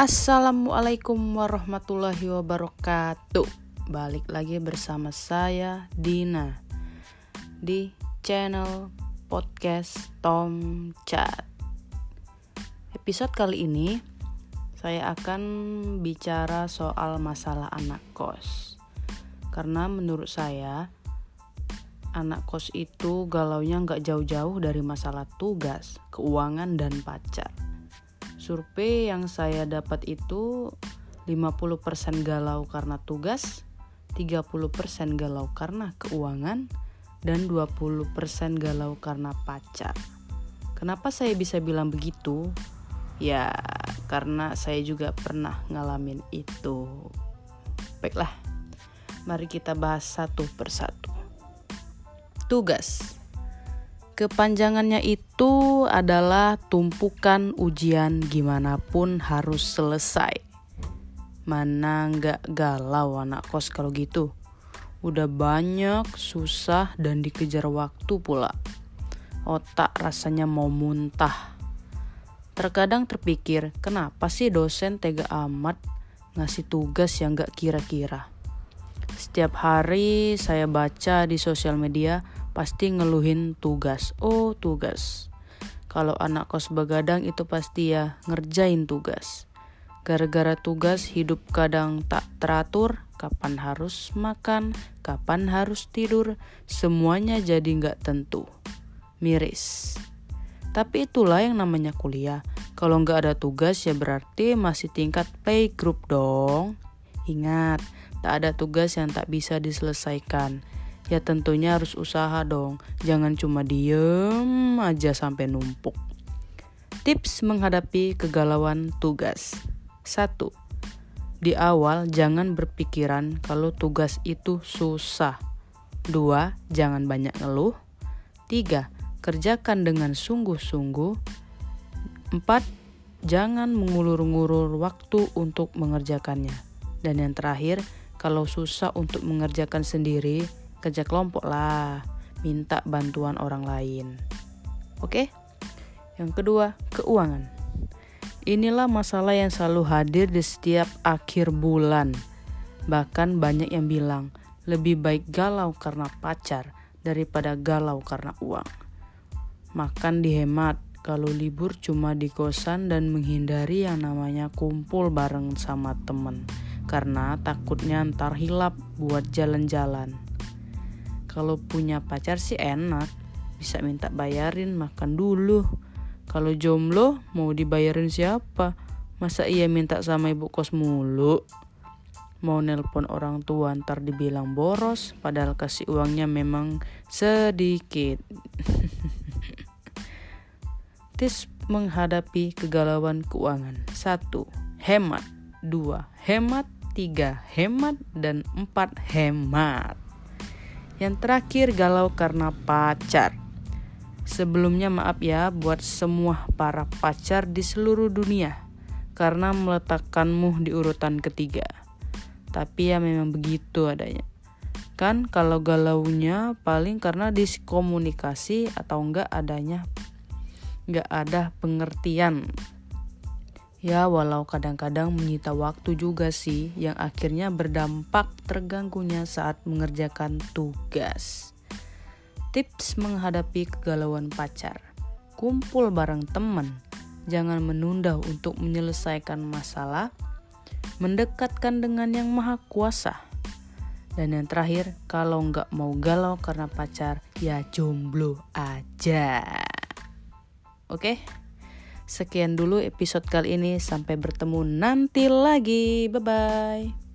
Assalamualaikum warahmatullahi wabarakatuh. Balik lagi bersama saya Dina di channel podcast Tom Chat. Episode kali ini saya akan bicara soal masalah anak kos. Karena menurut saya anak kos itu galaunya nggak jauh-jauh dari masalah tugas, keuangan, dan pacar. Survei yang saya dapat itu 50% galau karena tugas, 30% galau karena keuangan, dan 20% galau karena pacar. Kenapa saya bisa bilang begitu? Ya, karena saya juga pernah ngalamin itu. Baiklah, mari kita bahas satu persatu. Tugas. Kepanjangannya itu adalah tumpukan ujian gimana pun harus selesai. Mana nggak galau anak kos kalau gitu. Udah banyak, susah, dan dikejar waktu pula. Otak rasanya mau muntah. Terkadang terpikir, kenapa sih dosen tega amat ngasih tugas yang gak kira-kira. Setiap hari saya baca di sosial media pasti ngeluhin tugas. Oh, tugas. Kalau anak kos begadang itu pasti ya ngerjain tugas. Gara-gara tugas hidup kadang tak teratur, kapan harus makan, kapan harus tidur, semuanya jadi nggak tentu. Miris. Tapi itulah yang namanya kuliah. Kalau nggak ada tugas ya berarti masih tingkat play group dong. Ingat, tak ada tugas yang tak bisa diselesaikan. Ya tentunya harus usaha dong. Jangan cuma diem aja sampai numpuk. Tips menghadapi kegalauan tugas. 1. Di awal jangan berpikiran kalau tugas itu susah. 2. Jangan banyak ngeluh. 3. Kerjakan dengan sungguh-sungguh. 4. Jangan mengulur-ngulur waktu untuk mengerjakannya. Dan yang terakhir, kalau susah untuk mengerjakan sendiri, kerja kelompok lah. Minta bantuan orang lain. Oke? Yang kedua, keuangan. Inilah masalah yang selalu hadir di setiap akhir bulan. Bahkan banyak yang bilang, lebih baik galau karena pacar daripada galau karena uang. Makan dihemat, kalau libur cuma di kosan dan menghindari yang namanya kumpul bareng sama temen karena takutnya ntar hilap buat jalan-jalan. Kalau punya pacar sih enak, bisa minta bayarin makan dulu. Kalau jomblo mau dibayarin siapa? Masa iya minta sama ibu kos mulu? Mau nelpon orang tua ntar dibilang boros padahal kasih uangnya memang sedikit. Tips menghadapi kegalauan keuangan. 1. Hemat. 2. Hemat. 3. Hemat. Dan 4. Hemat. Yang terakhir galau karena pacar. Sebelumnya maaf ya buat semua para pacar di seluruh dunia karena meletakkanmu di urutan ketiga. Tapi ya memang begitu adanya. Kan kalau galaunya paling karena diskomunikasi atau enggak adanya gak ada pengertian. Ya walau kadang-kadang menyita waktu juga sih yang akhirnya berdampak terganggunya saat mengerjakan tugas. Tips menghadapi kegalauan pacar. Kumpul bareng teman. Jangan menunda untuk menyelesaikan masalah. Mendekatkan dengan yang maha kuasa. Dan yang terakhir, kalau nggak mau galau karena pacar, ya jomblo aja. Oke. Sekian dulu episode kali ini. Sampai bertemu nanti lagi. Bye bye.